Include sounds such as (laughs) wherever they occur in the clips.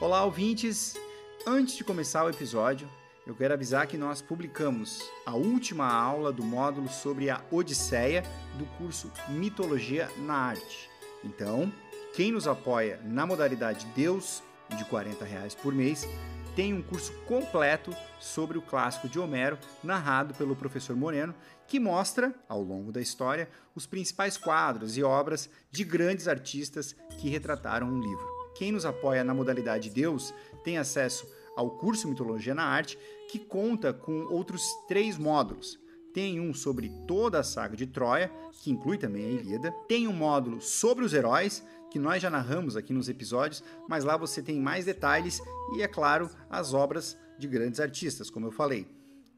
Olá, ouvintes! Antes de começar o episódio, eu quero avisar que nós publicamos a última aula do módulo sobre a Odisseia do curso Mitologia na Arte. Então, quem nos apoia na modalidade Deus, de 40 reais por mês, tem um curso completo sobre o clássico de Homero, narrado pelo professor Moreno, que mostra, ao longo da história, os principais quadros e obras de grandes artistas que retrataram um livro. Quem nos apoia na modalidade Deus tem acesso ao curso Mitologia na Arte, que conta com outros três módulos. Tem um sobre toda a saga de Troia, que inclui também a Ilíada. Tem um módulo sobre os heróis, que nós já narramos aqui nos episódios, mas lá você tem mais detalhes e, é claro, as obras de grandes artistas, como eu falei.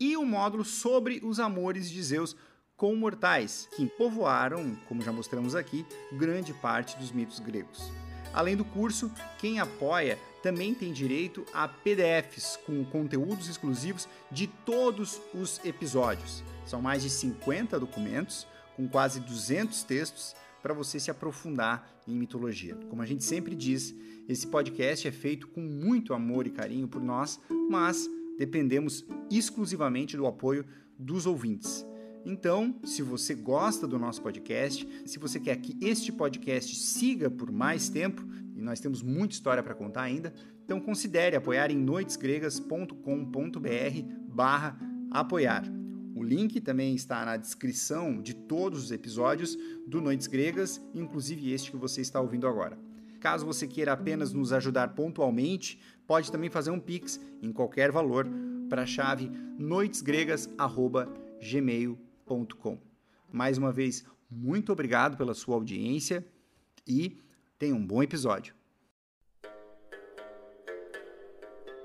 E um módulo sobre os amores de Zeus com mortais, que povoaram, como já mostramos aqui, grande parte dos mitos gregos. Além do curso, quem apoia também tem direito a PDFs com conteúdos exclusivos de todos os episódios. São mais de 50 documentos com quase 200 textos para você se aprofundar em mitologia. Como a gente sempre diz, esse podcast é feito com muito amor e carinho por nós, mas dependemos exclusivamente do apoio dos ouvintes. Então, se você gosta do nosso podcast, se você quer que este podcast siga por mais tempo, e nós temos muita história para contar ainda, então considere apoiar em noitesgregas.com.br barra apoiar. O link também está na descrição de todos os episódios do Noites Gregas, inclusive este que você está ouvindo agora. Caso você queira apenas nos ajudar pontualmente, pode também fazer um Pix em qualquer valor para a chave noitesgregas.gmail.com mais uma vez, muito obrigado pela sua audiência e tenha um bom episódio.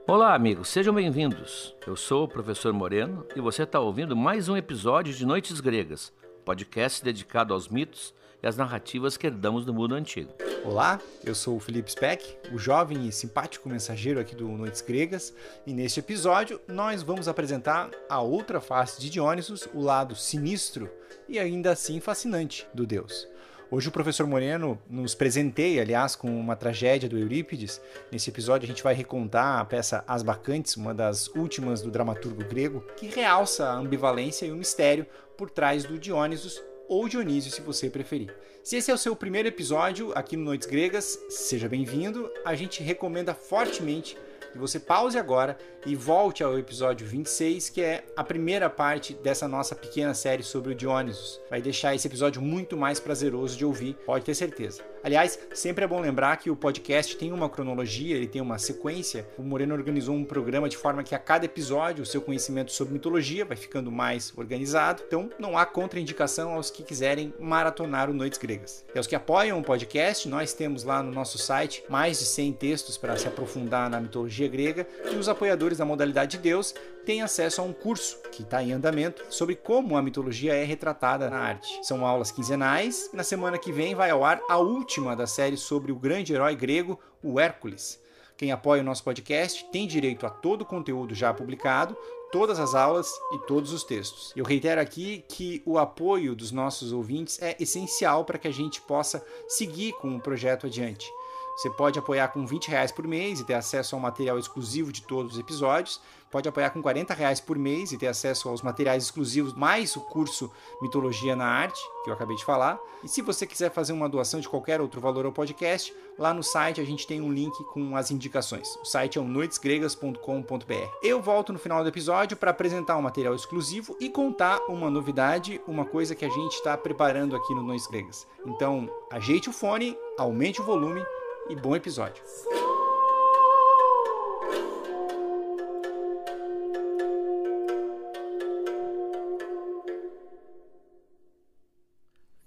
Olá, amigos, sejam bem-vindos. Eu sou o professor Moreno e você está ouvindo mais um episódio de Noites Gregas, podcast dedicado aos mitos e às narrativas que herdamos do mundo antigo. Olá, eu sou o Felipe Speck, o jovem e simpático mensageiro aqui do Noites Gregas, e neste episódio nós vamos apresentar a outra face de Dionysus, o lado sinistro e ainda assim fascinante do deus. Hoje o professor Moreno nos presenteia, aliás, com uma tragédia do Eurípides. Nesse episódio a gente vai recontar a peça As Bacantes, uma das últimas do dramaturgo grego, que realça a ambivalência e o mistério por trás do Dionysus ou Dionísio, se você preferir. Se esse é o seu primeiro episódio aqui no Noites Gregas, seja bem-vindo. A gente recomenda fortemente que você pause agora e volte ao episódio 26, que é a primeira parte dessa nossa pequena série sobre o Dionysus. Vai deixar esse episódio muito mais prazeroso de ouvir, pode ter certeza. Aliás, sempre é bom lembrar que o podcast tem uma cronologia, ele tem uma sequência. O Moreno organizou um programa de forma que a cada episódio o seu conhecimento sobre mitologia vai ficando mais organizado. Então, não há contraindicação aos que quiserem maratonar o Noites Gregas. E aos que apoiam o podcast, nós temos lá no nosso site mais de 100 textos para se aprofundar na mitologia grega e os apoiadores da modalidade de Deus têm acesso a um curso que está em andamento sobre como a mitologia é retratada na arte. São aulas quinzenais na semana que vem vai ao ar a última da série sobre o grande herói grego, o Hércules. Quem apoia o nosso podcast tem direito a todo o conteúdo já publicado, todas as aulas e todos os textos. Eu reitero aqui que o apoio dos nossos ouvintes é essencial para que a gente possa seguir com o projeto adiante. Você pode apoiar com 20 reais por mês e ter acesso ao material exclusivo de todos os episódios. Pode apoiar com 40 reais por mês e ter acesso aos materiais exclusivos, mais o curso Mitologia na Arte, que eu acabei de falar. E se você quiser fazer uma doação de qualquer outro valor ao podcast, lá no site a gente tem um link com as indicações. O site é o noitesgregas.com.br. Eu volto no final do episódio para apresentar um material exclusivo e contar uma novidade, uma coisa que a gente está preparando aqui no Noites Gregas. Então, ajeite o fone, aumente o volume e bom episódio.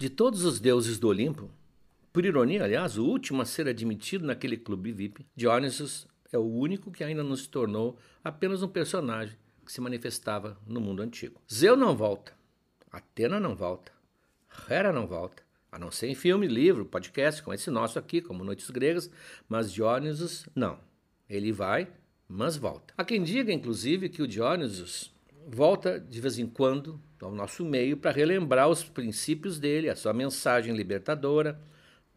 De todos os deuses do Olimpo, por ironia, aliás, o último a ser admitido naquele clube VIP, Dionysus é o único que ainda não se tornou apenas um personagem que se manifestava no mundo antigo. Zeus não volta, Atena não volta, Hera não volta, a não ser em filme, livro, podcast, como esse nosso aqui, como Noites Gregas, mas Dionysus não. Ele vai, mas volta. Há quem diga, inclusive, que o Dionysus volta de vez em quando ao nosso meio para relembrar os princípios dele, a sua mensagem libertadora,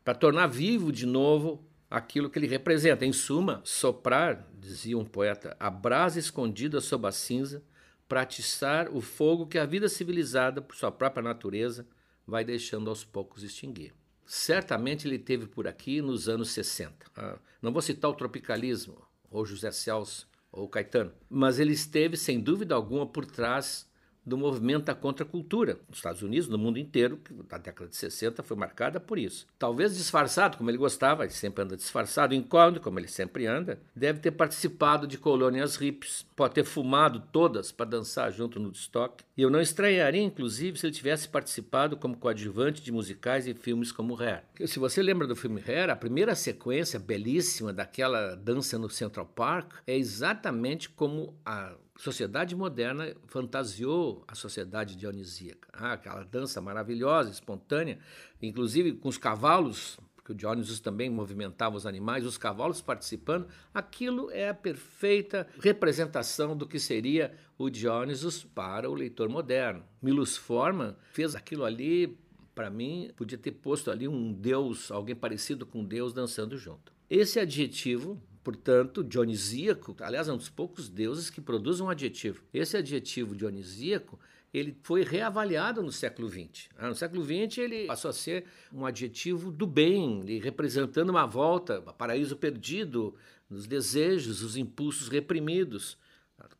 para tornar vivo de novo aquilo que ele representa. Em suma, soprar, dizia um poeta, a brasa escondida sob a cinza, para atiçar o fogo que a vida civilizada, por sua própria natureza, vai deixando aos poucos extinguir. Certamente ele teve por aqui nos anos 60. Ah, não vou citar o tropicalismo, ou José Celso, ou Caetano, mas ele esteve, sem dúvida alguma, por trás do movimento da contracultura nos Estados Unidos, no mundo inteiro, que a década de 60 foi marcada por isso. Talvez disfarçado, como ele gostava, ele sempre anda disfarçado, incógnito, como ele sempre anda, deve ter participado de colônias hippies, pode ter fumado todas para dançar junto no estoque. E eu não estranharia, inclusive, se ele tivesse participado como coadjuvante de musicais e filmes como Hair. Se você lembra do filme Hair, a primeira sequência belíssima daquela dança no Central Park é exatamente como a sociedade moderna fantasiou a sociedade dionisíaca. Ah, aquela dança maravilhosa, espontânea, inclusive com os cavalos, porque o Dionysus também movimentava os animais, os cavalos participando. Aquilo é a perfeita representação do que seria o Dionysus para o leitor moderno. Milos Forman fez aquilo ali, para mim, podia ter posto ali um deus, alguém parecido com Deus dançando junto. Esse adjetivo portanto, dionisíaco, aliás, é um dos poucos deuses que produz um adjetivo. Esse adjetivo dionisíaco, ele foi reavaliado no século XX. Ah, no século XX ele passou a ser um adjetivo do bem, representando uma volta, paraíso perdido, os desejos, os impulsos reprimidos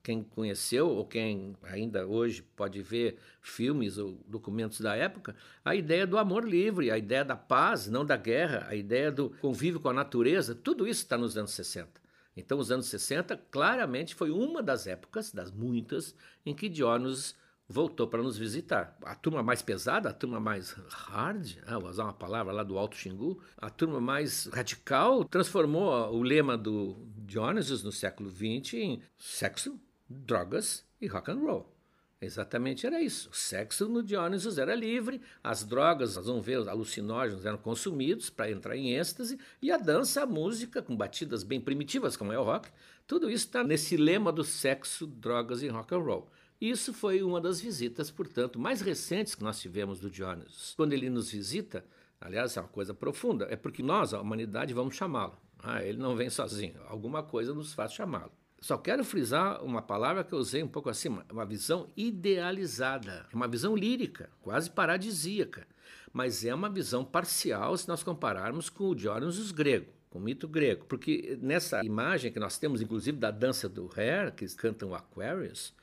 quem conheceu ou quem ainda hoje pode ver filmes ou documentos da época, a ideia do amor livre, a ideia da paz, não da guerra, a ideia do convívio com a natureza, tudo isso está nos anos 60. Então, os anos 60 claramente foi uma das épocas, das muitas, em que Dionysus voltou para nos visitar. A turma mais pesada, a turma mais hard, ah, vou usar uma palavra lá do Alto Xingu, a turma mais radical transformou o lema do Dionysus no século XX em sexo, drogas e rock and roll. Exatamente era isso. O sexo no Dionysus era livre, as drogas, nós vamos ver, os alucinógenos eram consumidos para entrar em êxtase, e a dança, a música, com batidas bem primitivas, como é o rock, tudo isso está nesse lema do sexo, drogas e rock and roll. Isso foi uma das visitas, portanto, mais recentes que nós tivemos do Dionysus. Quando ele nos visita, aliás, é uma coisa profunda, é porque nós, a humanidade, vamos chamá-lo. Ah, ele não vem sozinho, alguma coisa nos faz chamá-lo. Só quero frisar uma palavra que eu usei um pouco acima, uma visão idealizada, uma visão lírica, quase paradisíaca, mas é uma visão parcial se nós compararmos com o Dionysus grego com o mito grego. Porque nessa imagem que nós temos, inclusive, da dança do Hair, que cantam Aquarius,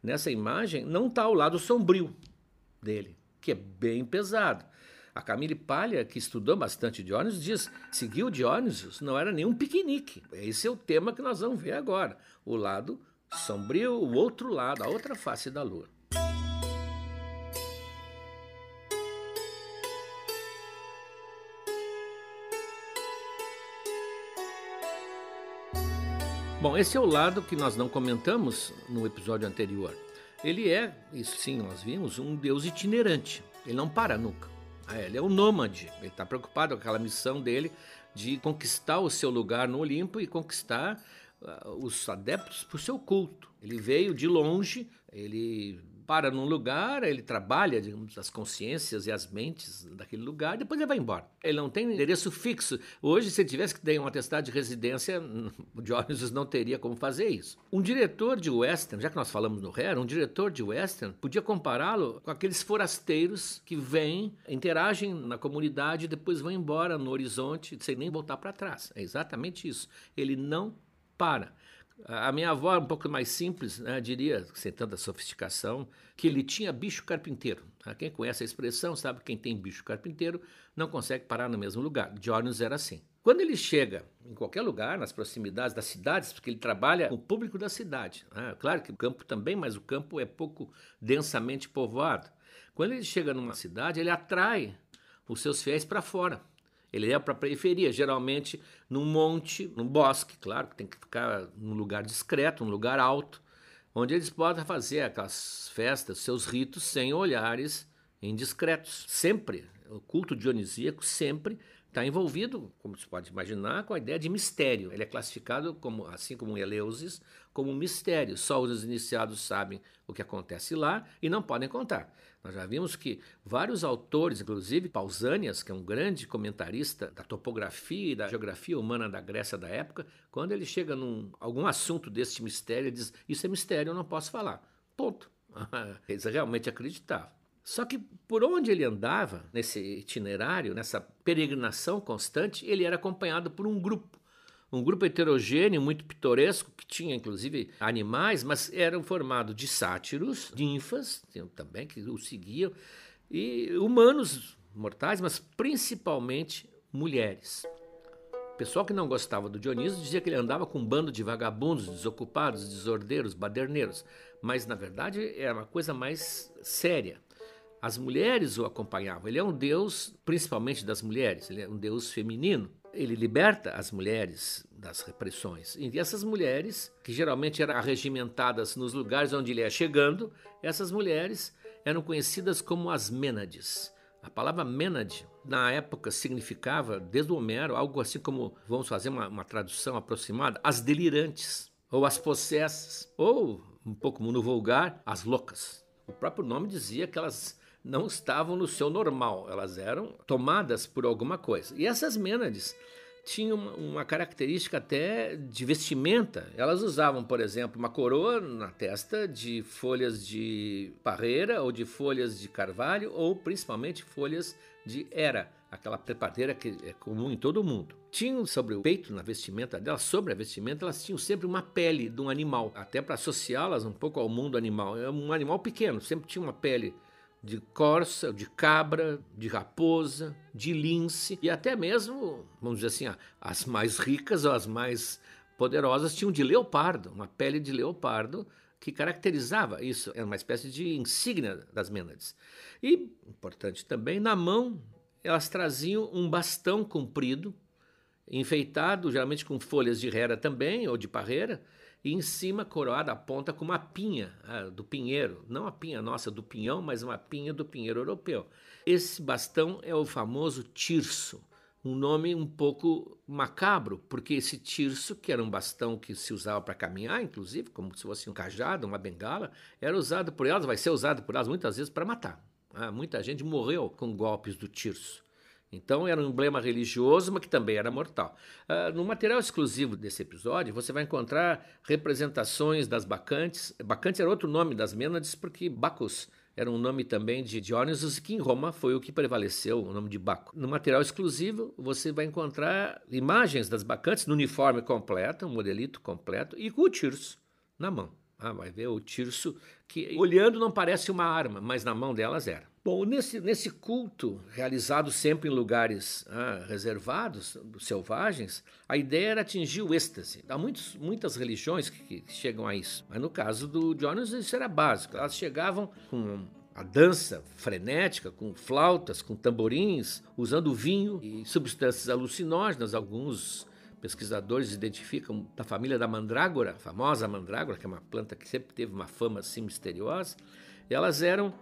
nessa imagem não está o lado sombrio dele, que é bem pesado. A Camille Palha, que estudou bastante Dionysus, diz: seguiu Dionysus não era nenhum piquenique. Esse é o tema que nós vamos ver agora. O lado sombrio, o outro lado, a outra face da lua. Bom, esse é o lado que nós não comentamos no episódio anterior. Ele é, isso sim, nós vimos, um deus itinerante. Ele não para nunca. É, ele é um nômade, ele está preocupado com aquela missão dele de conquistar o seu lugar no Olimpo e conquistar uh, os adeptos para o seu culto. Ele veio de longe, ele para num lugar, ele trabalha, digamos, as consciências e as mentes daquele lugar, depois ele vai embora. Ele não tem endereço fixo. Hoje, se ele tivesse que ter um atestado de residência, (laughs) o Dionysus não teria como fazer isso. Um diretor de western, já que nós falamos no Hair, um diretor de western podia compará-lo com aqueles forasteiros que vêm, interagem na comunidade e depois vão embora no horizonte sem nem voltar para trás. É exatamente isso. Ele não para. A minha avó, um pouco mais simples, né, diria, sem tanta sofisticação, que ele tinha bicho carpinteiro. Tá? Quem conhece a expressão sabe que quem tem bicho carpinteiro não consegue parar no mesmo lugar. Diógenes era assim. Quando ele chega em qualquer lugar, nas proximidades das cidades, porque ele trabalha com o público da cidade. Né? Claro que o campo também, mas o campo é pouco densamente povoado. Quando ele chega numa cidade, ele atrai os seus fiéis para fora. Ele é para a periferia, geralmente num monte, num bosque, claro, que tem que ficar num lugar discreto, num lugar alto, onde eles podem fazer aquelas festas, seus ritos sem olhares indiscretos. Sempre, o culto dionisíaco sempre está envolvido, como se pode imaginar, com a ideia de mistério. Ele é classificado como, assim como Eleusis, como um mistério. Só os iniciados sabem o que acontece lá e não podem contar. Nós já vimos que vários autores, inclusive Pausanias, que é um grande comentarista da topografia e da geografia humana da Grécia da época, quando ele chega num algum assunto deste mistério, ele diz: Isso é mistério, eu não posso falar. Ponto. (laughs) Eles realmente acreditavam. Só que por onde ele andava, nesse itinerário, nessa peregrinação constante, ele era acompanhado por um grupo. Um grupo heterogêneo, muito pitoresco, que tinha inclusive animais, mas era formado de sátiros, ninfas, também que o seguiam, e humanos mortais, mas principalmente mulheres. O pessoal que não gostava do Dionísio dizia que ele andava com um bando de vagabundos, desocupados, desordeiros, baderneiros, mas na verdade era uma coisa mais séria. As mulheres o acompanhavam. Ele é um deus, principalmente das mulheres, ele é um deus feminino. Ele liberta as mulheres das repressões. E essas mulheres, que geralmente eram arregimentadas nos lugares onde ele ia chegando, essas mulheres eram conhecidas como as Mênades. A palavra Mênade, na época, significava, desde o Homero, algo assim como, vamos fazer uma, uma tradução aproximada, as delirantes, ou as possessas, ou, um pouco no vulgar, as loucas. O próprio nome dizia que elas não estavam no seu normal, elas eram tomadas por alguma coisa. E essas mênades tinham uma, característica até de vestimenta. Elas usavam, por exemplo, uma coroa na testa de folhas de parreira ou de folhas de carvalho ou principalmente folhas de era, aquela trepadeira que é comum em todo o mundo. Tinham sobre o peito, na vestimenta delas, sobre a vestimenta, elas tinham sempre uma pele de um animal, até para associá-las um pouco ao mundo animal. É um animal pequeno, sempre tinha uma pele de corça, de cabra, de raposa, de lince e até mesmo, vamos dizer assim, as mais ricas ou as mais poderosas tinham de leopardo, uma pele de leopardo que caracterizava isso, era uma espécie de insígnia das Mênades. E, importante também, na mão elas traziam um bastão comprido, enfeitado geralmente com folhas de rera também, ou de parreira, e em cima coroada a ponta com uma pinha do pinheiro, não a pinha nossa do pinhão, mas uma pinha do pinheiro europeu. Esse bastão é o famoso tirso, um nome um pouco macabro, porque esse tirso, que era um bastão que se usava para caminhar, inclusive, como se fosse um cajado, uma bengala, era usado por elas, vai ser usado por elas muitas vezes para matar. Ah, muita gente morreu com golpes do tirso. Então era um emblema religioso, mas que também era mortal. Uh, no material exclusivo desse episódio, você vai encontrar representações das bacantes. Bacantes era outro nome das Mênades, porque Bacchus era um nome também de Dionysus, que em Roma foi o que prevaleceu, o nome de Baco. No material exclusivo, você vai encontrar imagens das bacantes no uniforme completo, um modelito completo, e com o tirso na mão. Ah, vai ver o tirso, que olhando não parece uma arma, mas na mão delas era. Bom, nesse, nesse culto, realizado sempre em lugares ah, reservados, selvagens, a ideia era atingir o êxtase. Há muitos, muitas religiões que, que chegam a isso, mas no caso do Jonas isso era básico. Elas chegavam com a dança frenética, com flautas, com tamborins, usando vinho e substâncias alucinógenas. Alguns pesquisadores identificam da família da mandrágora, a famosa mandrágora, que é uma planta que sempre teve uma fama assim misteriosa. Elas eram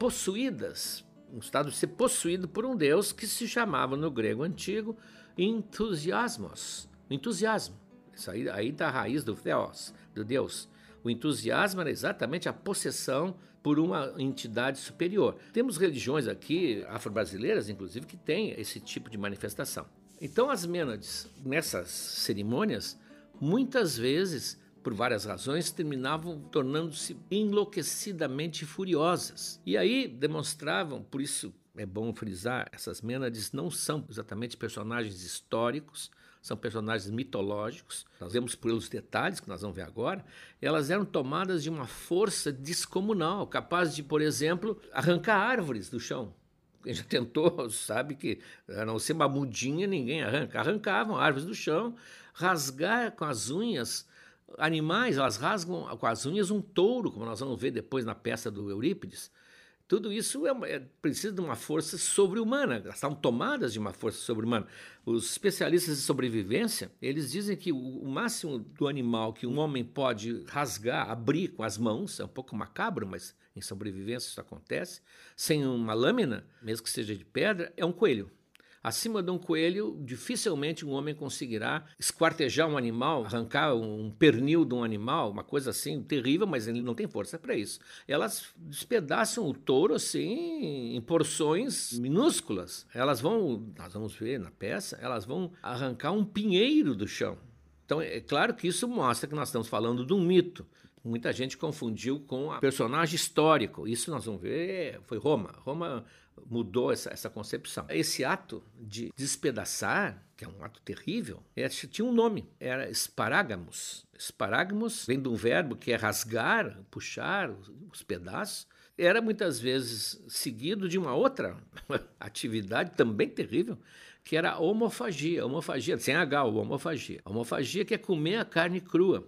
possuídas, um estado de ser possuído por um deus que se chamava no grego antigo entusiasmos, entusiasmo. Isso aí, aí está a raiz do theos, do deus. O entusiasmo era exatamente a possessão por uma entidade superior. Temos religiões aqui, afro-brasileiras inclusive, que têm esse tipo de manifestação. Então as Mênades, nessas cerimônias, muitas vezes por várias razões, terminavam tornando-se enlouquecidamente furiosas. E aí demonstravam, por isso é bom frisar, essas Mênades não são exatamente personagens históricos, são personagens mitológicos. Nós vemos pelos detalhes que nós vamos ver agora. Elas eram tomadas de uma força descomunal, capaz de, por exemplo, arrancar árvores do chão. Quem já tentou (laughs) sabe que, a não ser uma mudinha, ninguém arranca. Arrancavam árvores do chão, rasgar com as unhas animais, elas rasgam com as unhas um touro, como nós vamos ver depois na peça do Eurípides. Tudo isso é, é, precisa de uma força sobre-humana, elas estão tomadas de uma força sobre-humana. Os especialistas em sobrevivência, eles dizem que o, o, máximo do animal que um homem pode rasgar, abrir com as mãos, é um pouco macabro, mas em sobrevivência isso acontece, sem uma lâmina, mesmo que seja de pedra, é um coelho. Acima de um coelho, dificilmente um homem conseguirá esquartejar um animal, arrancar um pernil de um animal, uma coisa assim terrível, mas ele não tem força para isso. Elas despedaçam o touro assim em porções minúsculas. Elas vão, nós vamos ver na peça, elas vão arrancar um pinheiro do chão. Então é claro que isso mostra que nós estamos falando de um mito. Muita gente confundiu com a personagem histórico. Isso nós vamos ver, foi Roma. Roma mudou essa, essa concepção. Esse ato de despedaçar, que é um ato terrível, é, tinha um nome, era esparágamos. Esparágamos vem de um verbo que é rasgar, puxar os pedaços. Era muitas vezes seguido de uma outra (laughs) atividade também terrível, que era a homofagia. Homofagia, sem H, homofagia. Homofagia que é comer a carne crua.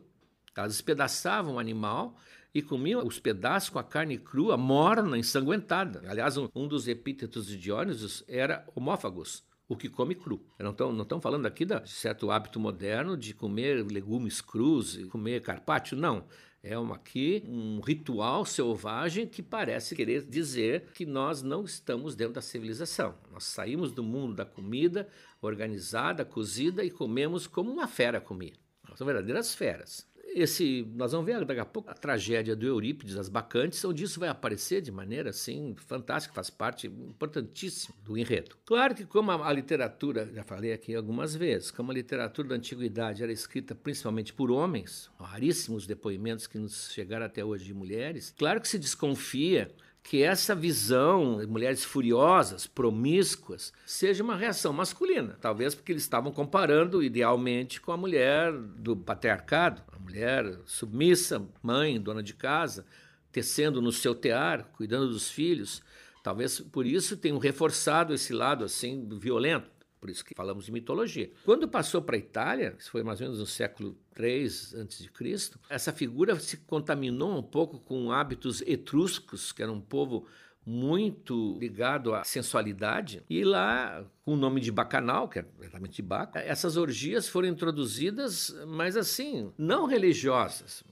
Elas despedaçavam o animal e comiam os pedaços com a carne crua, morna, ensanguentada. Aliás, um, um dos epítetos de Diónisos era homófagos, o que come cru. Não não falando aqui de certo hábito moderno de comer legumes crus, comer carpaccio, não. É uma, aqui um ritual selvagem que parece querer dizer que nós não estamos dentro da civilização. Nós saímos do mundo da comida organizada, cozida e comemos como uma fera comia. São verdadeiras feras esse, nós vamos ver daqui a pouco a tragédia do Eurípides, as Bacantes, onde isso vai aparecer de maneira assim fantástica, faz parte importantíssima do enredo. Claro que como a, a, literatura, já falei aqui algumas vezes, como a literatura da antiguidade era escrita principalmente por homens, raríssimos depoimentos que nos chegaram até hoje de mulheres, claro que se desconfia que essa visão de mulheres furiosas, promíscuas, seja uma reação masculina. Talvez porque eles estavam comparando idealmente com a mulher do patriarcado, a mulher submissa, mãe, dona de casa, tecendo no seu tear, cuidando dos filhos. Talvez por isso tenham reforçado esse lado assim violento. Por isso que falamos de mitologia. Quando passou para a Itália, isso foi mais ou menos no século III a.C., essa figura se contaminou um pouco com hábitos etruscos, que era um povo muito ligado à sensualidade, e lá, com o nome de bacanal, que é exatamente de baco, essas orgias foram introduzidas, mas assim, não religiosas,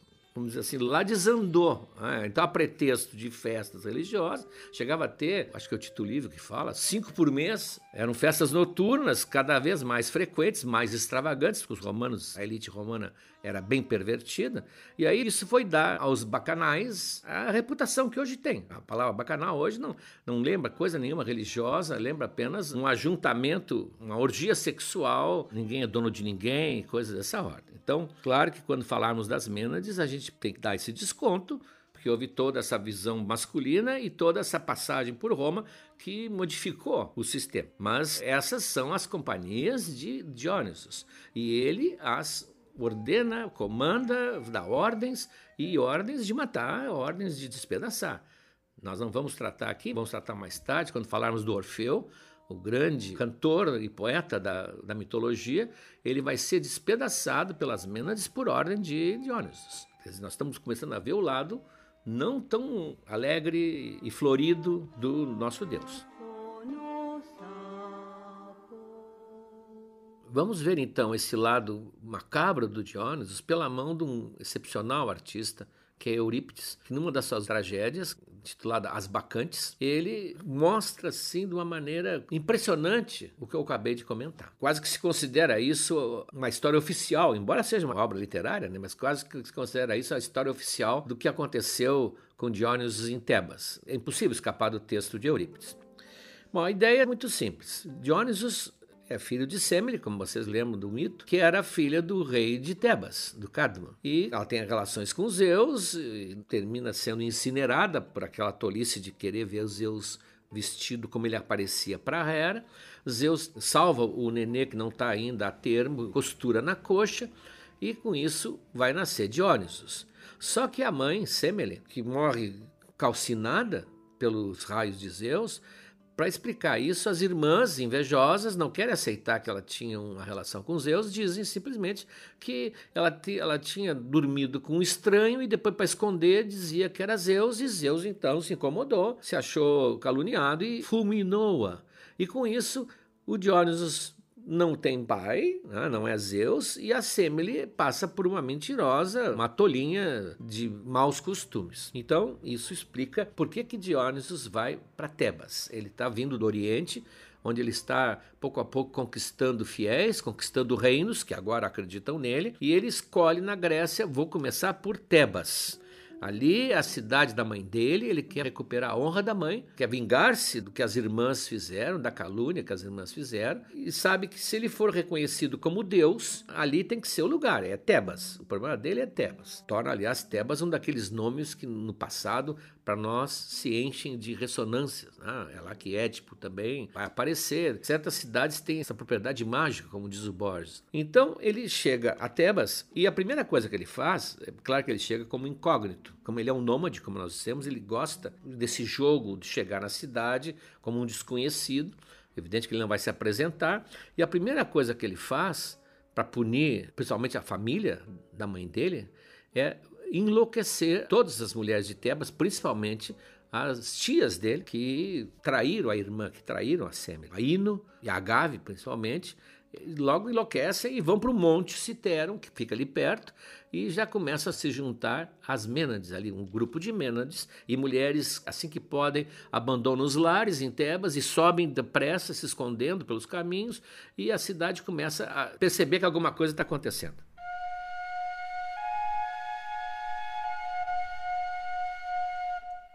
vamos dizer assim, lá desandou. Né? Então, a pretexto de festas religiosas, chegava a ter, acho que é o Tito Livre que fala, cinco por mês. Eram festas noturnas, cada vez mais frequentes, mais extravagantes, porque os romanos, a elite romana era bem pervertida. E aí isso foi dar aos bacanais a reputação que hoje tem. A palavra bacanal hoje não, não lembra coisa nenhuma religiosa, lembra apenas um ajuntamento, uma orgia sexual, ninguém é dono de ninguém, coisas dessa ordem. Então, claro que quando falarmos das Mênades, a gente tem que dar esse desconto, porque houve toda essa visão masculina e toda essa passagem por Roma que modificou o sistema. Mas essas são as companhias de Dionysos. E ele as ordena, comanda, dá ordens e ordens de matar, ordens de despedaçar. Nós não vamos tratar aqui, vamos tratar mais tarde, quando falarmos do Orfeu, o grande cantor e poeta da, da mitologia, ele vai ser despedaçado pelas Mênades por ordem de Dionysos. Quer dizer, nós estamos começando a ver o lado não tão alegre e florido do nosso Deus. Vamos ver então esse lado macabro do Diónisos pela mão de um excepcional artista que é Eurípides, que numa das suas tragédias, titulada As Bacantes, ele mostra assim de uma maneira impressionante o que eu acabei de comentar. Quase que se considera isso uma história oficial, embora seja uma obra literária, né, mas quase que se considera isso a história oficial do que aconteceu com Diónisos em Tebas. É impossível escapar do texto de Eurípides. Bom, a ideia é muito simples. Diónisos é filho de Semele, como vocês lembram do mito, que era filha do rei de Tebas, do Cadmo. E ela tem relações com Zeus, e termina sendo incinerada por aquela tolice de querer ver Zeus vestido como ele aparecia para Hera. Zeus salva o nenê que não está ainda a termo, costura na coxa, e com isso vai nascer Dionysus. Só que a mãe, Semele, que morre calcinada pelos raios de Zeus, para explicar isso, as irmãs invejosas não querem aceitar que ela tinha uma relação com Zeus, dizem simplesmente que ela, ela tinha dormido com um estranho e depois, para esconder, dizia que era Zeus, e Zeus então se incomodou, se achou caluniado e fulminou-a. E com isso, o Dionysus não tem pai, né, não é Zeus, e a Semele passa por uma mentirosa, uma tolinha de maus costumes. Então, isso explica por que, que Dionysus vai para Tebas. Ele está vindo do Oriente, onde ele está pouco a pouco conquistando fiéis, conquistando reinos que agora acreditam nele, e ele escolhe na Grécia, vou começar por Tebas. Ali é a cidade da mãe dele, ele quer recuperar a honra da mãe, quer vingar-se do que as irmãs fizeram, da calúnia que as irmãs fizeram, e sabe que se ele for reconhecido como Deus, ali tem que ser o lugar, é Tebas. O problema dele é Tebas. Torna, aliás, Tebas um daqueles nomes que no passado para nós se enchem de ressonâncias. Né? É lá que Édipo também vai aparecer. Certas cidades têm essa propriedade mágica, como diz o Borges. Então ele chega a Tebas e a primeira coisa que ele faz, é claro que ele chega como incógnito. Como ele é um nômade, como nós dissemos, ele gosta desse jogo de chegar na cidade como um desconhecido. Evidente que ele não vai se apresentar. E a primeira coisa que ele faz para punir, principalmente a família da mãe dele, é enlouquecer todas as mulheres de Tebas, principalmente as tias dele que traíram a irmã, que traíram a Sêmele, a Ino e a Agave, principalmente, logo enlouquecem e vão para o Monte Citeron, que fica ali perto, e já começa a se juntar as Mênades ali, um grupo de Mênades, e mulheres, assim que podem, abandonam os lares em Tebas e sobem depressa, se escondendo pelos caminhos, e a cidade começa a perceber que alguma coisa está acontecendo.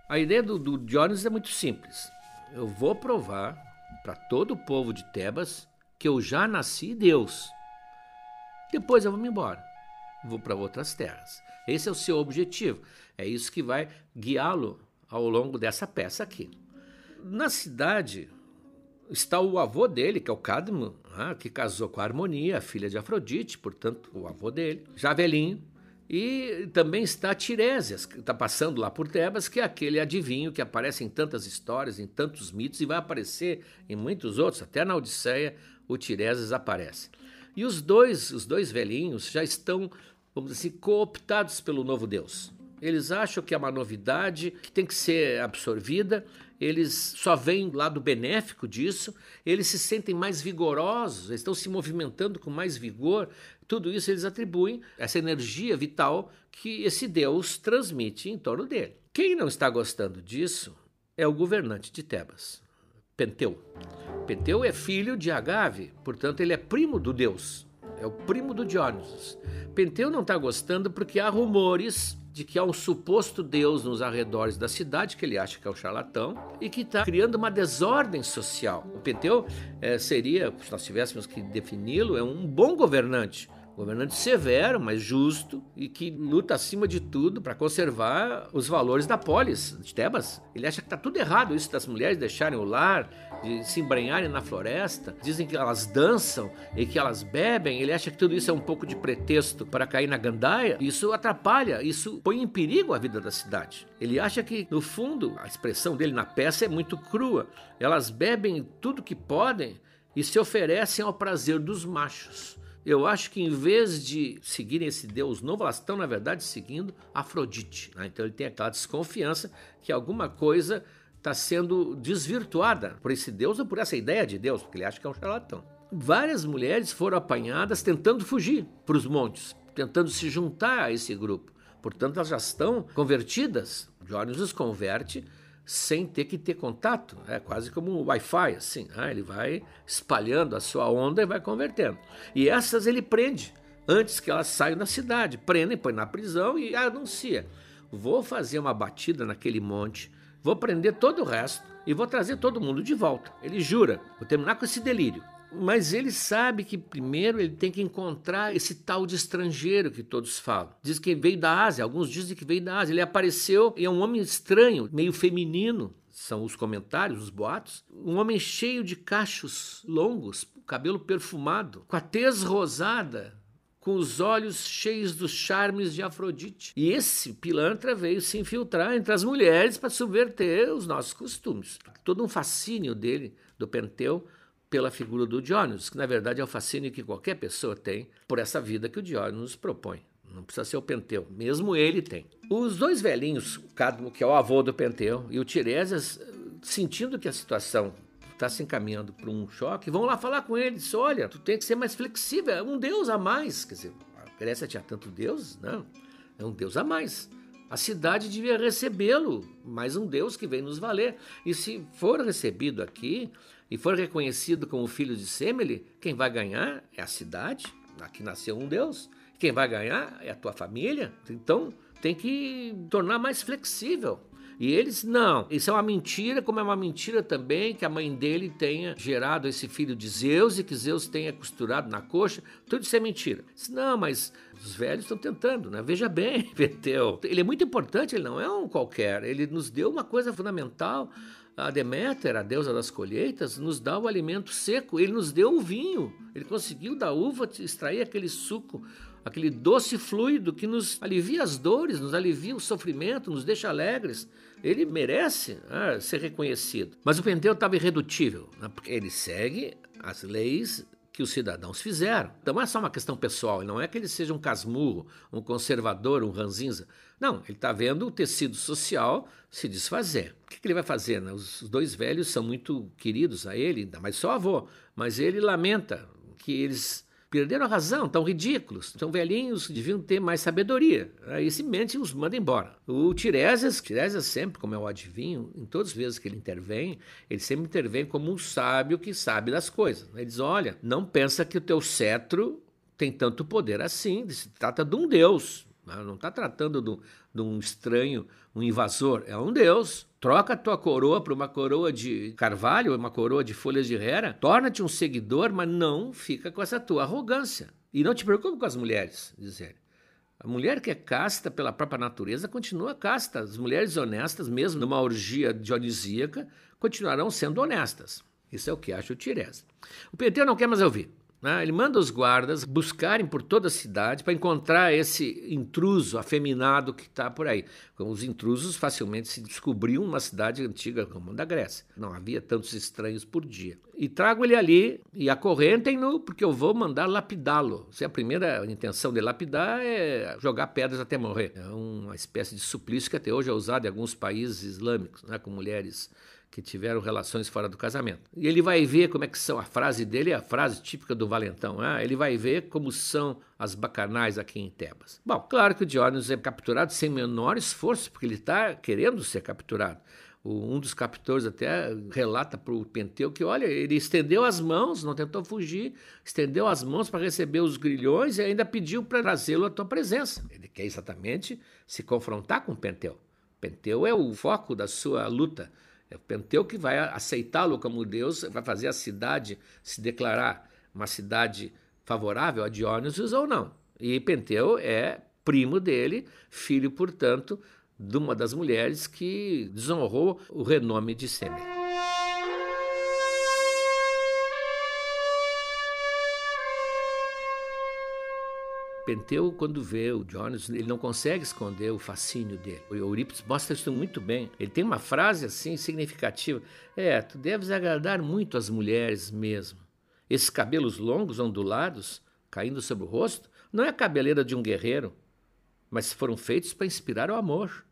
A ideia do, do é muito simples. Eu vou provar para todo o povo de Tebas que eu já nasci Deus. Depois eu vou me embora. Vou para outras terras. Esse é o seu objetivo. É isso que vai guiá-lo ao longo dessa peça aqui. Na cidade está o avô dele, que é o Cadmo, né, que casou com a Harmonia, filha de Afrodite, portanto, o avô dele, já velhinho, e também está Tiresias, que está passando lá por Tebas, que é aquele adivinho que aparece em tantas histórias, em tantos mitos, e vai aparecer em muitos outros, até na Odisseia o Tiresias aparece. E os dois, os dois velhinhos já estão, vamos dizer assim, cooptados pelo novo Deus. Eles acham que é uma novidade que tem que ser absorvida, eles só veem o lado benéfico disso, eles se sentem mais vigorosos, eles estão se movimentando com mais vigor, tudo isso eles atribuem essa energia vital que esse Deus transmite em torno dele. Quem não está gostando disso é o governante de Tebas, Penteu. Penteu é filho de Agave, portanto, ele é primo do Deus, é o primo do Dionysus. Penteu não está gostando porque há rumores de que há um suposto Deus nos arredores da cidade, que ele acha que é o charlatão, e que está criando uma desordem social. O Penteu é, seria, se nós tivéssemos que defini-lo, é um bom governante, governante severo, mas justo e que luta acima de tudo para conservar os valores da polis de Tebas. Ele acha que está tudo errado isso das mulheres deixarem o lar, de se embrenharem na floresta. Dizem que elas dançam e que elas bebem. Ele acha que tudo isso é um pouco de pretexto para cair na gandaia. Isso atrapalha, isso põe em perigo a vida da cidade. Ele acha que, no fundo, a expressão dele na peça é muito crua. Elas bebem tudo que podem e se oferecem ao prazer dos machos. Eu acho que em vez de seguirem esse Deus novo, elas estão, na verdade, seguindo Afrodite. Né? Então ele tem aquela desconfiança que alguma coisa está sendo desvirtuada por esse Deus ou por essa ideia de Deus, porque ele acha que é um charlatão. Várias mulheres foram apanhadas tentando fugir para os montes, tentando se juntar a esse grupo. Portanto, elas já estão convertidas. Jones os converte sem ter que ter contato. É quase como um Wi-Fi, assim. Né? Ele vai espalhando a sua onda e vai convertendo. E essas ele prende antes que elas saiam da cidade. Prendem, põe na prisão e anuncia. Vou fazer uma batida naquele monte, vou prender todo o resto e vou trazer todo mundo de volta. Ele jura. Vou terminar com esse delírio. Mas ele sabe que primeiro ele tem que encontrar esse tal de estrangeiro que todos falam. Diz que veio da Ásia, alguns dizem que veio da Ásia. Ele apareceu e é um homem estranho, meio feminino, são os comentários, os boatos. Um homem cheio de cachos longos, cabelo perfumado, com a tez rosada, com os olhos cheios dos charmes de Afrodite. E esse pilantra veio se infiltrar entre as mulheres para subverter os nossos costumes. Todo um fascínio dele, do Penteu, pela figura do Diógenes, que na verdade é o fascínio que qualquer pessoa tem por essa vida que o Diógenes propõe. Não precisa ser o Penteu, mesmo ele tem. Os dois velhinhos, o Cadmo, que é o avô do Penteu, e o Tiresias, sentindo que a situação está se encaminhando para um choque, vão lá falar com ele, diz, olha, tu tem que ser mais flexível, é um deus a mais. Quer dizer, a Grécia tinha tanto deus? Não, é um deus a mais. A cidade devia recebê-lo, mais um Deus que vem nos valer. E se for recebido aqui, e for reconhecido como filho de Semele, quem vai ganhar é a cidade, aqui nasceu um Deus. Quem vai ganhar é a tua família. Então tem que tornar mais flexível. E eles, não, isso é uma mentira, como é uma mentira também que a mãe dele tenha gerado esse filho de Zeus e que Zeus tenha costurado na coxa. Tudo isso é mentira. Disse, não, mas os velhos estão tentando, né? Veja bem, (laughs) Peteu. Ele é muito importante, ele não é um qualquer. Ele nos deu uma coisa fundamental. A Deméter, a deusa das colheitas, nos dá o alimento seco. Ele nos deu o vinho. Ele conseguiu da uva extrair aquele suco aquele doce fluido que nos alivia as dores, nos alivia o sofrimento, nos deixa alegres. Ele merece ah, ser reconhecido. Mas o Penteu estava irredutível, né? porque ele segue as leis que os cidadãos fizeram. Então é só uma questão pessoal, não é que ele seja um casmurro, um conservador, um ranzinza. Não, ele está vendo o tecido social se desfazer. O que, que ele vai fazer? Né? Os dois velhos são muito queridos a ele, ainda mais só avô, mas ele lamenta que eles perderam a razão, estão ridículos, são velhinhos, deviam ter mais sabedoria. Aí se mente e os manda embora. O Tiresias, Tiresias sempre, como é o adivinho, em todas as vezes que ele intervém, ele sempre intervém como um sábio que sabe das coisas. Ele diz, olha, não pensa que o teu cetro tem tanto poder assim, se trata de um Deus, não está tratando de, de um estranho, um invasor, é um Deus. Troca a tua coroa por uma coroa de carvalho, uma coroa de folhas de hera. Torna-te um seguidor, mas não fica com essa tua arrogância. E não te preocupe com as mulheres, diz ele. A mulher que é casta pela própria natureza continua casta. As mulheres honestas, mesmo numa orgia dionisíaca, continuarão sendo honestas. Isso é o que acha o Tiresias. O Penteu não quer mais ouvir. Né? Ele manda os guardas buscarem por toda a cidade para encontrar esse intruso afeminado que está por aí. Os intrusos facilmente se descobriam numa cidade antiga como a da Grécia. Não havia tantos estranhos por dia. E trago ele ali e acorrentem-no, porque eu vou mandar lapidá-lo. Se a primeira intenção de lapidar é jogar pedras até morrer. É uma espécie de suplício que até hoje é usado em alguns países islâmicos, né, com mulheres que tiveram relações fora do casamento. E ele vai ver como é que são, a frase dele é a frase típica do valentão, ah, ele vai ver como são as bacanais aqui em Tebas. Bom, claro que o Diógenes é capturado sem menor esforço, porque ele está querendo ser capturado. um dos captores até relata para o Penteu que, olha, ele estendeu as mãos, não tentou fugir, estendeu as mãos para receber os grilhões e ainda pediu para trazê-lo à tua presença. Ele quer exatamente se confrontar com o Penteu. Penteu é o foco da sua luta é o Penteu que vai aceitá-lo como Deus, vai fazer a cidade se declarar uma cidade favorável a Dionysus ou não. E Penteu é primo dele, filho, portanto, de uma das mulheres que desonrou o renome de Semele. Penteu, quando vê o Jones, ele não consegue esconder o fascínio dele. O Eurípides mostra isso muito bem. Ele tem uma frase assim significativa: É, tu deves agradar muito as mulheres mesmo. Esses cabelos longos, ondulados, caindo sobre o rosto, não é a cabeleira de um guerreiro, mas foram feitos para inspirar o amor.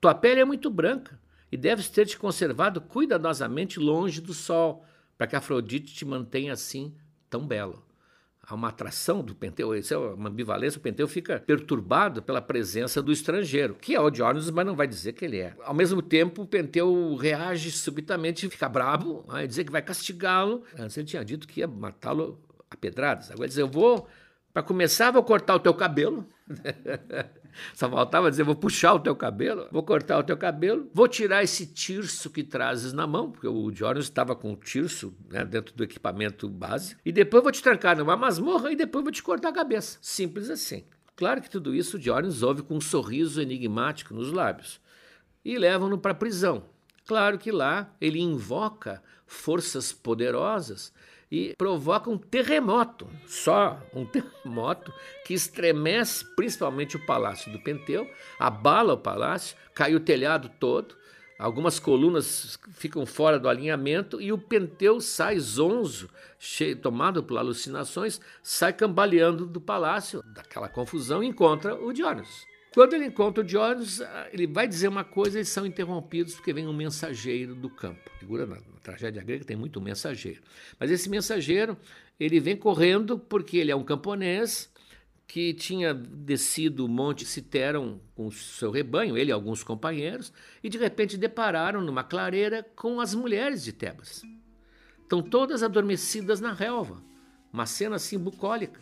Tua pele é muito branca e deves ter te conservado cuidadosamente longe do sol, para que Afrodite te mantenha assim tão belo há uma atração do Penteu, isso é uma ambivalência, o Penteu fica perturbado pela presença do estrangeiro, que é o mas não vai dizer que ele é. Ao mesmo tempo, o Penteu reage subitamente, fica bravo, vai dizer que vai castigá-lo. Antes ele tinha dito que ia matá-lo a pedradas. Agora dizer, eu vou, para começar, vou cortar o teu cabelo. (laughs) Só faltava dizer: vou puxar o teu cabelo, vou cortar o teu cabelo, vou tirar esse tirso que trazes na mão, porque o Diógenes estava com o tirso né, dentro do equipamento básico, e depois vou te trancar numa masmorra e depois vou te cortar a cabeça. Simples assim. Claro que tudo isso o Diógenes ouve com um sorriso enigmático nos lábios e levam-no para a prisão. Claro que lá ele invoca forças poderosas e provoca um terremoto, só um (laughs) terremoto que estremece principalmente o palácio do Penteu, abala o palácio, cai o telhado todo, algumas colunas ficam fora do alinhamento e o Penteu sai zonzo, cheio, tomado por alucinações, sai cambaleando do palácio, daquela confusão, e encontra o Diógenes. Quando ele encontra o Diógenes, ele vai dizer uma coisa, eles são interrompidos porque vem um mensageiro do campo. Figura na, na tragédia grega tem muito mensageiro. Mas esse mensageiro, ele vem correndo porque ele é um camponês que tinha descido o Monte Citeron com o seu rebanho, ele e alguns companheiros, e de repente depararam numa clareira com as mulheres de Tebas. estão todas adormecidas na relva. Uma cena assim bucólica.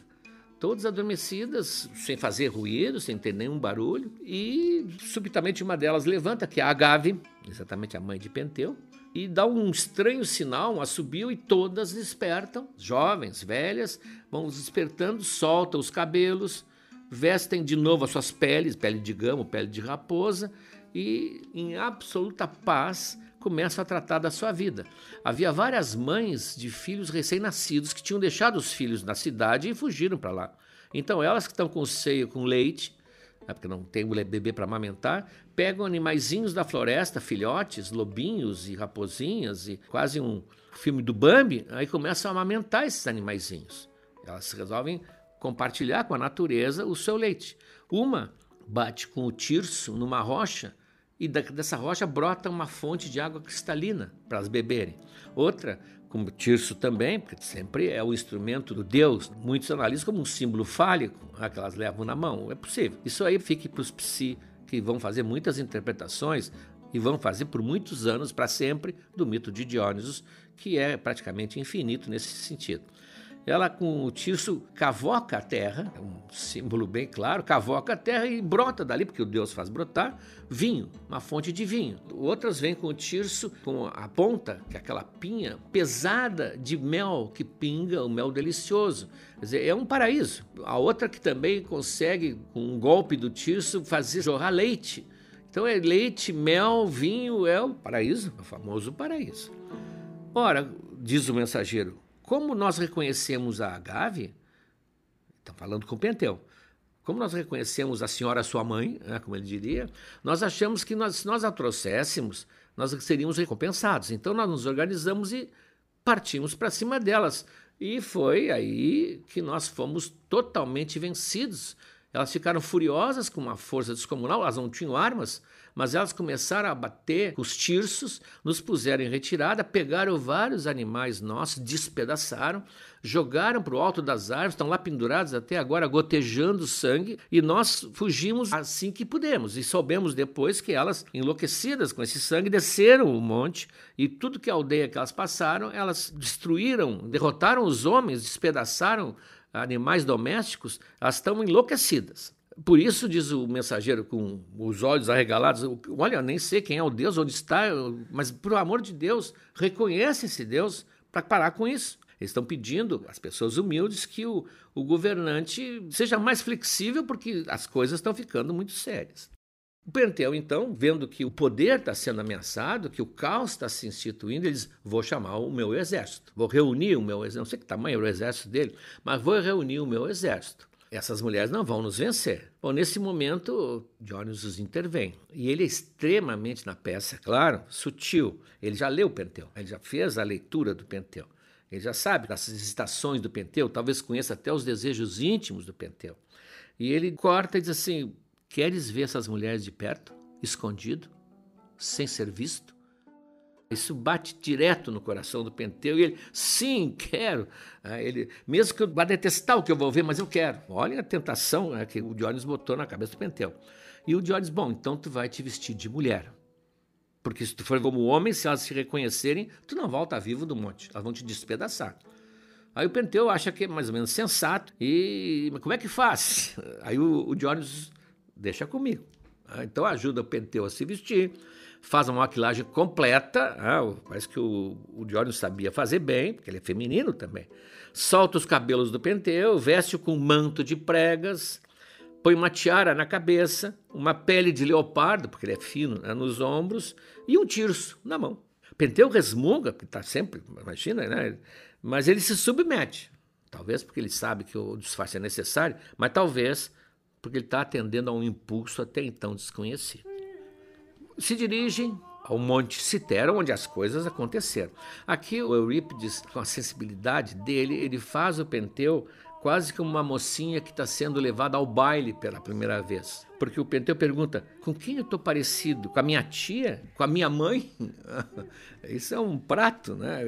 Todas adormecidas, sem fazer ruído, sem ter nenhum barulho. E subitamente uma delas levanta, que é a Agave, exatamente a mãe de Penteu, e dá um estranho sinal, um assobio, e todas despertam, jovens, velhas, vão despertando, soltam os cabelos, vestem de novo as suas peles, pele de gamo, pele de raposa, e em absoluta paz começam a tratar da sua vida. Havia várias mães de filhos recém-nascidos que tinham deixado os filhos na cidade e fugiram para lá. Então elas que estão com o seio com leite, né, porque não tem bebê para amamentar, pegam animaizinhos da floresta, filhotes, lobinhos e raposinhas, e quase um filme do Bambi, aí começam a amamentar esses animaizinhos. Elas resolvem compartilhar com a natureza o seu leite. Uma bate com o tirso numa rocha e dessa rocha brota uma fonte de água cristalina para elas beberem. Outra, como tirso também, porque sempre é o instrumento do Deus, muitos analisam como um símbolo fálico, né, que elas levam na mão. É possível. Isso aí fique para os psi, que vão fazer muitas interpretações e vão fazer por muitos anos, para sempre, do mito de Diónisos, que é praticamente infinito nesse sentido. Ela, com o tirso, cavoca a terra, é um símbolo bem claro, cavoca a terra e brota dali, porque o Deus faz brotar, vinho, uma fonte de vinho. Outras vêm com o tirso, com a ponta, que é aquela pinha pesada de mel que pinga, o mel delicioso. Quer dizer, é um paraíso. A outra que também consegue, com um golpe do tirso, fazer jorrar leite. Então é leite, mel, vinho, é o paraíso, o famoso paraíso. Ora, diz o mensageiro, como nós reconhecemos a Agave, estão falando com Penteu, como nós reconhecemos a senhora sua mãe, né, como ele diria, nós achamos que nós, se nós a trouxéssemos, nós seríamos recompensados. Então nós nos organizamos e partimos para cima delas. E foi aí que nós fomos totalmente vencidos. Elas ficaram furiosas com uma força descomunal, elas não tinham armas, mas elas começaram a bater os tirsos, nos puseram em retirada, pegaram vários animais nossos, despedaçaram, jogaram para o alto das árvores, estão lá pendurados até agora, gotejando sangue, e nós fugimos assim que pudemos. E soubemos depois que elas, enlouquecidas com esse sangue, desceram o monte e tudo que a aldeia que elas passaram, elas destruíram, derrotaram os homens, despedaçaram animais domésticos, elas estão enlouquecidas. Por isso, diz o mensageiro com os olhos arregalados: Olha, nem sei quem é o Deus, onde está, mas por amor de Deus, reconhece esse Deus para parar com isso. Eles estão pedindo às pessoas humildes que o, o governante seja mais flexível, porque as coisas estão ficando muito sérias. O Penteu, então, vendo que o poder está sendo ameaçado, que o caos está se instituindo, ele diz: vou chamar o meu exército, vou reunir o meu exército. Não sei que tamanho era o exército dele, mas vou reunir o meu exército essas mulheres não vão nos vencer. Bom, nesse momento, Dionysus intervém. E ele é extremamente, na peça, claro, sutil. Ele já leu o Penteu, ele já fez a leitura do Penteu. Ele já sabe das estações do Penteu, talvez conheça até os desejos íntimos do Penteu. E ele corta e diz assim: Queres ver essas mulheres de perto, escondido, sem ser visto? Isso bate direto no coração do Penteu e ele, sim, quero. Ah, ele, mesmo que eu vá detestar o que eu vou ver, mas eu quero. Olha a tentação né, que o Diógenes botou na cabeça do Penteu. E o Diógenes, bom, então tu vai te vestir de mulher. Porque se tu for como homem, se elas se reconhecerem, tu não volta vivo do monte. Elas vão te despedaçar. Aí o Penteu acha que é mais ou menos sensato. E mas como é que faz? (laughs) Aí o, o Diógenes deixa comigo. Ah, então ajuda o Penteu a se vestir faz uma maquilagem completa, ah, parece que o, o Diógenes sabia fazer bem, porque ele é feminino também. Solta os cabelos do penteu, veste-o com manto de pregas, põe uma tiara na cabeça, uma pele de leopardo, porque ele é fino, né, nos ombros, e um tirso na mão. Penteu resmunga, porque está sempre, imagina, né? Mas ele se submete. Talvez porque ele sabe que o disfarce é necessário, mas talvez porque ele está atendendo a um impulso até então desconhecido se dirigem ao Monte Citera, onde as coisas aconteceram. Aqui o Eurípides, com a sensibilidade dele, ele faz o Penteu quase como uma mocinha que está sendo levada ao baile pela primeira vez. Porque o Penteu pergunta: com quem eu estou parecido? Com a minha tia? Com a minha mãe? (laughs) Isso é um prato, né?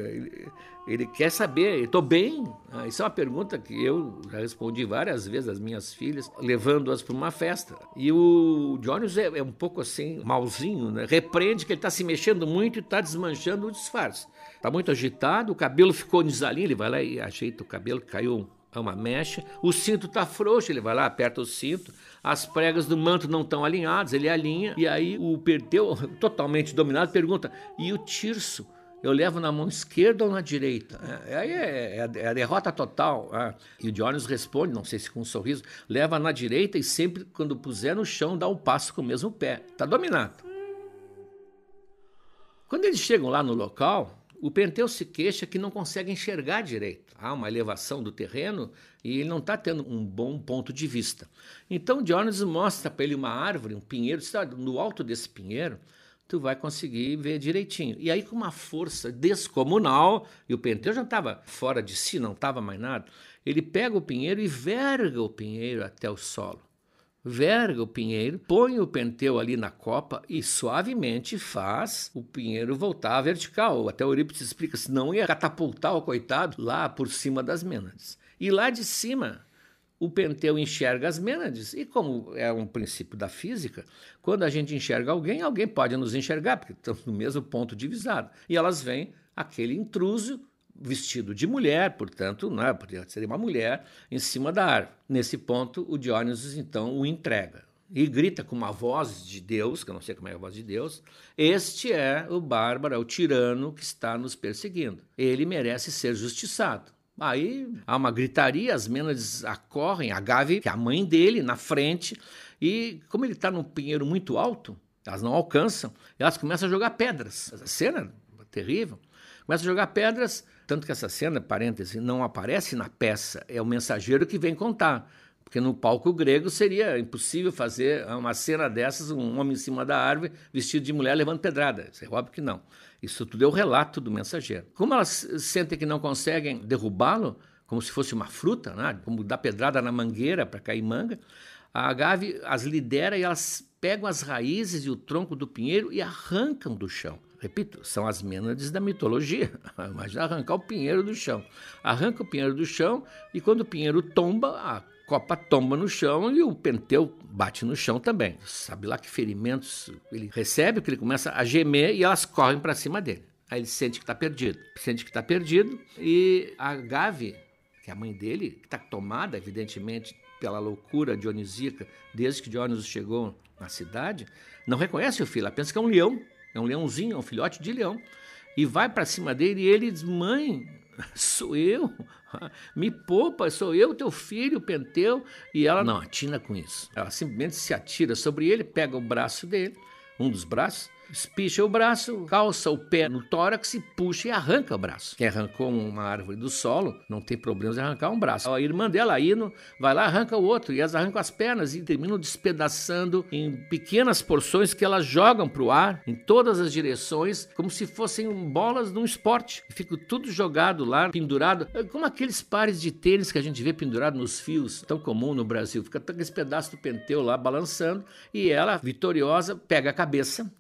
Ele, quer saber: estou bem? Ah, isso é uma pergunta que eu já respondi várias vezes às minhas filhas, levando-as para uma festa. E o Jones é, é, um pouco assim, malzinho, né? Repreende que ele está se mexendo muito e está desmanchando o disfarce. Está muito agitado, o cabelo ficou desalinho, ele vai lá e ajeita o cabelo, caiu é uma mecha. O cinto está frouxo, ele vai lá, aperta o cinto. As pregas do manto não estão alinhadas, ele alinha. E aí o Perteu, (laughs) totalmente dominado, pergunta: e o tirso? Eu levo na mão esquerda ou na direita? É, aí é, é, é, a derrota total. É. E o Jones responde, não sei se com um sorriso, leva na direita e sempre quando puser no chão dá um passo com o mesmo pé. Está dominado. Quando eles chegam lá no local, o Penteu se queixa que não consegue enxergar direito. Há uma elevação do terreno e ele não está tendo um bom ponto de vista. Então Jones mostra para ele uma árvore, um pinheiro, no alto desse pinheiro tu vai conseguir ver direitinho. E aí com uma força descomunal, e o Penteu já estava fora de si, não estava mais nada, ele pega o pinheiro e verga o pinheiro até o solo verga o pinheiro, põe o penteu ali na copa e suavemente faz o pinheiro voltar à vertical. Até Eurípides explica, senão ia catapultar o coitado lá por cima das mênades. E lá de cima, o penteu enxerga as mênades. E como é um princípio da física, quando a gente enxerga alguém, alguém pode nos enxergar, porque estamos no mesmo ponto divisado. E elas veem aquele intruso vestido de mulher, portanto, né, poderia ser uma mulher, em cima da árvore. Nesse ponto, o Diónisos então o entrega e grita com uma voz de Deus, que eu não sei como é a voz de Deus: Este é o bárbaro, é o tirano que está nos perseguindo. Ele merece ser justiçado. Aí há uma gritaria, as Mênades acorrem, a Gave, que é a mãe dele, na frente, e como ele está num pinheiro muito alto, elas não alcançam, elas começam a jogar pedras. Essa cena é terrível. Começam a jogar pedras tanto que essa cena, parêntese, não aparece na peça, é o mensageiro que vem contar. Porque no palco grego seria impossível fazer uma cena dessas, um homem em cima da árvore, vestido de mulher, levando pedrada. É óbvio que não. Isso tudo é o relato do mensageiro. Como elas sentem que não conseguem derrubá-lo, como se fosse uma fruta, né? como dar pedrada na mangueira para cair manga, a Agave as lidera e elas pegam as raízes e o tronco do pinheiro e arrancam do chão. Repito, são as Mênades da mitologia. (laughs) Imagina arrancar o pinheiro do chão. Arranca o pinheiro do chão e quando o pinheiro tomba, a copa tomba no chão e o penteu bate no chão também. Sabe lá que ferimentos ele recebe, que ele começa a gemer e elas correm para cima dele. Aí ele sente que está perdido. Sente que está perdido e a Gave, que é a mãe dele, que está tomada, evidentemente, pela loucura dionisíaca desde que Dioniso chegou na cidade, não reconhece o filho, ela pensa que é um leão é um leãozinho, é um filhote de leão. E vai para cima dele e ele diz: Mãe, sou eu, me poupa, sou eu, teu filho, Penteu. E ela não atina com isso. Ela simplesmente se atira sobre ele, pega o braço dele, um dos braços, espicha o braço, calça o pé no tórax e puxa e arranca o braço. Quem arrancou uma árvore do solo não tem problema de arrancar um braço. A irmã dela, Ino, vai lá arranca o outro e elas arrancam as pernas e terminam despedaçando em pequenas porções que elas jogam para o ar em todas as direções, como se fossem bolas de um esporte. Fica tudo jogado lá, pendurado, como aqueles pares de tênis que a gente vê pendurado nos fios, tão comum no Brasil. Fica aquele pedaço do penteu lá balançando e ela, vitoriosa, pega a cabeça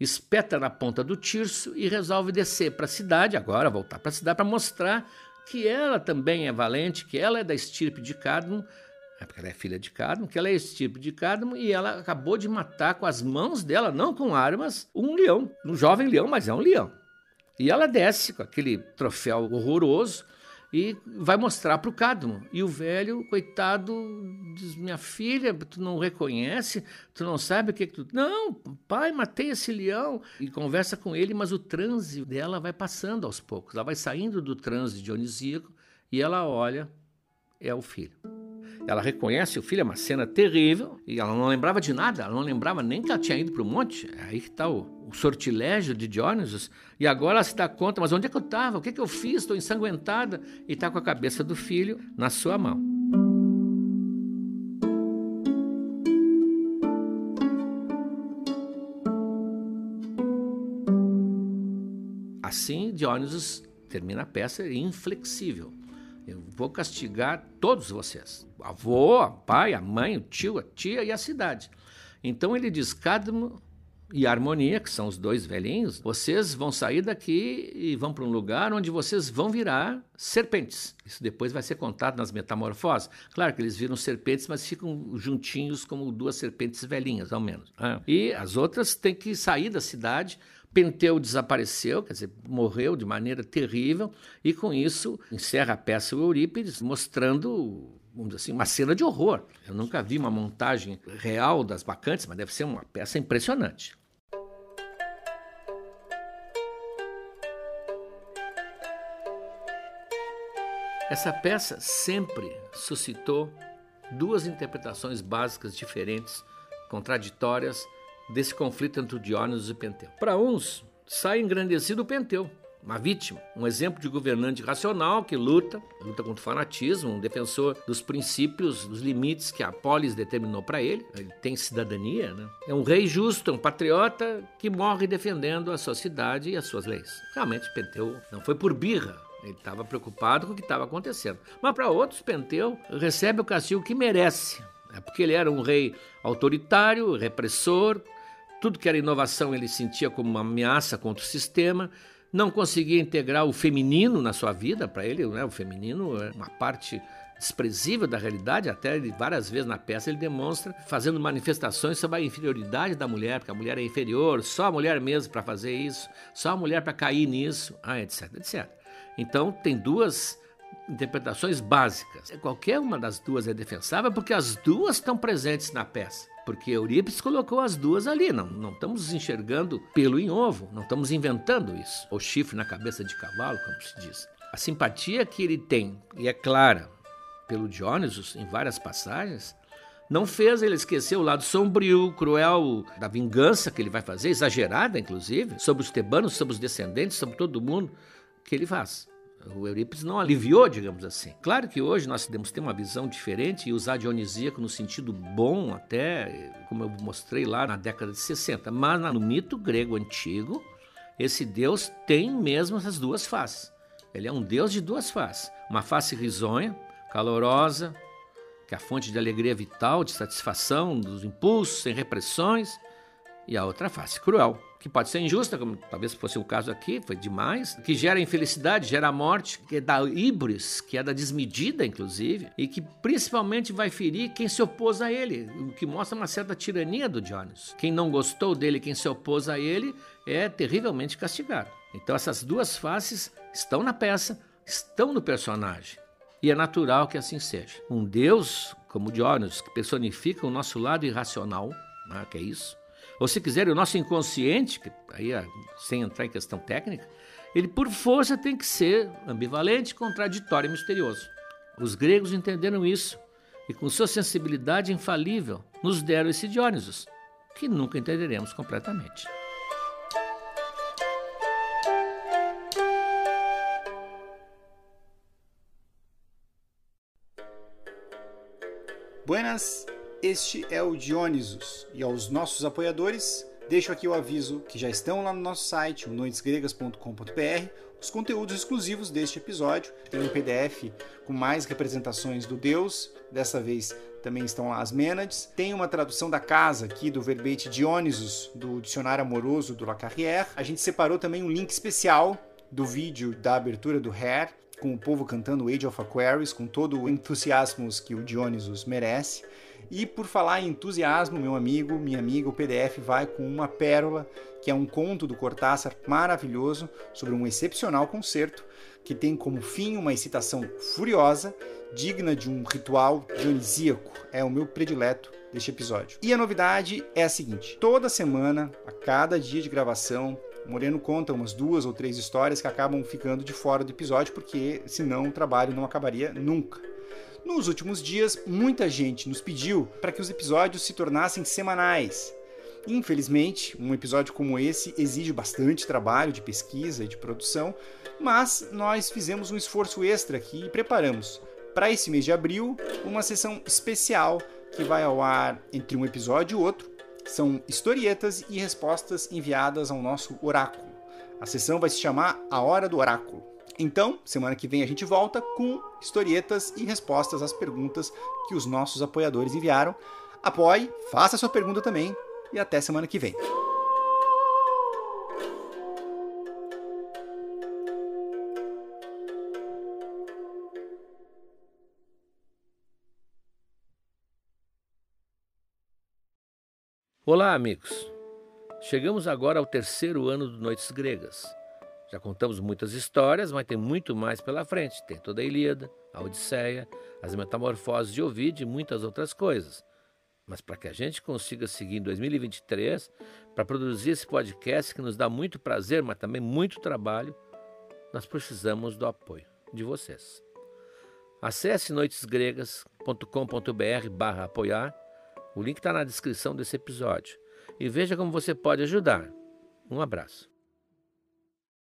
espeta na ponta do tirso e resolve descer para a cidade, agora voltar para a cidade, para mostrar que ela também é valente, que ela é da estirpe de Cadmo, é porque ela é filha de Cadmo, que ela é estirpe de Cadmo e ela acabou de matar com as mãos dela, não com armas, um leão, um jovem leão, mas é um leão. E ela desce com aquele troféu horroroso e vai mostrar para o Cadmo. E o velho, coitado, diz: Minha filha, tu não reconhece? Tu não sabe o que, que tu. Não, pai, matei esse leão. E conversa com ele, mas o transe dela vai passando aos poucos. Ela vai saindo do transe dionisíaco e ela olha, é o filho. Ela reconhece o filho, é uma cena terrível, e ela não lembrava de nada, ela não lembrava nem que ela tinha ido para o monte. É aí que está o, o, sortilégio de Dionysus. E agora ela se dá conta, mas onde é que eu estava? O que, é que eu fiz? Estou ensanguentada. E está com a cabeça do filho na sua mão. Assim, Dionysus termina a peça inflexível Eu vou castigar todos vocês: o avô, o pai, a mãe, o tio, a tia e a cidade. Então ele diz: Cadmo e Harmonia, que são os dois velhinhos, vocês vão sair daqui e vão para um lugar onde vocês vão virar serpentes. Isso depois vai ser contado nas metamorfoses. Claro que eles viram serpentes, mas ficam juntinhos como duas serpentes velhinhas, ao menos. Né? E as outras têm que sair da cidade. Penteu desapareceu, quer dizer, morreu de maneira terrível, e com isso encerra a peça Eurípides, mostrando vamos dizer assim, uma cena de horror. Eu nunca vi uma montagem real das bacantes, mas deve ser uma peça impressionante. Essa peça sempre suscitou duas interpretações básicas diferentes, contraditórias, desse conflito entre o Diónisos e o Penteu. Para uns, sai engrandecido o Penteu, uma vítima, um exemplo de governante racional que luta, luta contra o fanatismo, um defensor dos princípios, dos limites que a polis determinou para ele. Ele tem cidadania, né? É um rei justo, um patriota que morre defendendo a sua cidade e as suas leis. Realmente, Penteu não foi por birra, ele estava preocupado com o que estava acontecendo. Mas para outros, Penteu recebe o castigo que merece. É porque ele era um rei autoritário, repressor, tudo que era inovação ele sentia como uma ameaça contra o sistema não conseguia integrar o feminino na sua vida, para ele, né, o feminino é uma parte desprezível da realidade, até ele, várias vezes na peça ele demonstra fazendo manifestações sobre a inferioridade da mulher, porque a mulher é inferior, só a mulher mesmo para fazer isso, só a mulher para cair nisso, ah, etc, etc. Então tem duas interpretações básicas. Qualquer uma das duas é defensável porque as duas estão presentes na peça porque Eurípides colocou as duas ali. Não, não estamos enxergando pelo em ovo, não estamos inventando isso. O chifre na cabeça de cavalo, como se diz. A simpatia que ele tem, e é clara, pelo Dionysus em várias passagens, não fez ele esquecer o lado sombrio, cruel da vingança que ele vai fazer, exagerada inclusive, sobre os tebanos, sobre os descendentes, sobre todo mundo que ele faz. O Eurípides não aliviou, digamos assim. Claro que hoje nós temos ter uma visão diferente e usar dionisíaco no sentido bom, até como eu mostrei lá na década de 60. Mas no mito grego antigo, esse deus tem mesmo essas duas faces. Ele é um deus de duas faces. Uma face risonha, calorosa, que é a fonte de alegria vital, de satisfação, dos impulsos, sem repressões, e a outra face cruel, que pode ser injusta, como talvez fosse o caso aqui, foi demais, que gera infelicidade, gera morte, que é da híbris, que é da desmedida, inclusive, e que principalmente vai ferir quem se opôs a ele, o que mostra uma certa tirania do Jones. Quem não gostou dele, quem se opôs a ele, é terrivelmente castigado. Então essas duas faces estão na peça, estão no personagem. E é natural que assim seja. Um Deus como Diógenes, que personifica o nosso lado irracional, né, que é isso, ou se quiser, o nosso inconsciente, que aí ah, sem entrar em questão técnica, ele por força tem que ser ambivalente, contraditório e misterioso. Os gregos entenderam isso e, com sua sensibilidade infalível, nos deram esse Dionysus, que nunca entenderemos completamente. Buenas este é o Dionysus e aos nossos apoiadores, deixo aqui o aviso que já estão lá no nosso site, noitesgregas.com.br, os conteúdos exclusivos deste episódio. Tem um PDF com mais representações do deus, dessa vez também estão lá as Mênades. Tem uma tradução da casa aqui do verbete Dionysus, do Dicionário Amoroso do Lacarrière. A gente separou também um link especial do vídeo da abertura do Hair, com o povo cantando Age of Aquarius, com todo o entusiasmo que o Dionysus merece. E por falar em entusiasmo, meu amigo, minha amiga, o PDF vai com uma pérola, que é um conto do Cortázar maravilhoso sobre um excepcional concerto que tem como fim uma excitação furiosa, digna de um ritual dionisíaco. É o meu predileto deste episódio. E a novidade é a seguinte: toda semana, a cada dia de gravação, Moreno conta umas duas ou três histórias que acabam ficando de fora do episódio, porque senão o trabalho não acabaria nunca. Nos últimos dias, muita gente nos pediu para que os episódios se tornassem semanais. Infelizmente, um episódio como esse exige bastante trabalho de pesquisa e de produção, mas nós fizemos um esforço extra aqui e preparamos para esse mês de abril uma sessão especial que vai ao ar entre um episódio e outro. São historietas e respostas enviadas ao nosso oráculo. A sessão vai se chamar A Hora do Oráculo. Então, semana que vem a gente volta com historietas e respostas às perguntas que os nossos apoiadores enviaram. Apoie, faça sua pergunta também e até semana que vem. Olá, amigos. Chegamos agora ao terceiro ano do Noites Gregas. Já contamos muitas histórias, mas tem muito mais pela frente. Tem toda a Ilíada, a Odisseia, as Metamorfoses de Ovid e muitas outras coisas. Mas para que a gente consiga seguir em 2023, para produzir esse podcast que nos dá muito prazer, mas também muito trabalho, nós precisamos do apoio de vocês. Acesse noitesgregas.com.br barra apoiar, o link está na descrição desse episódio, e veja como você pode ajudar. Um abraço.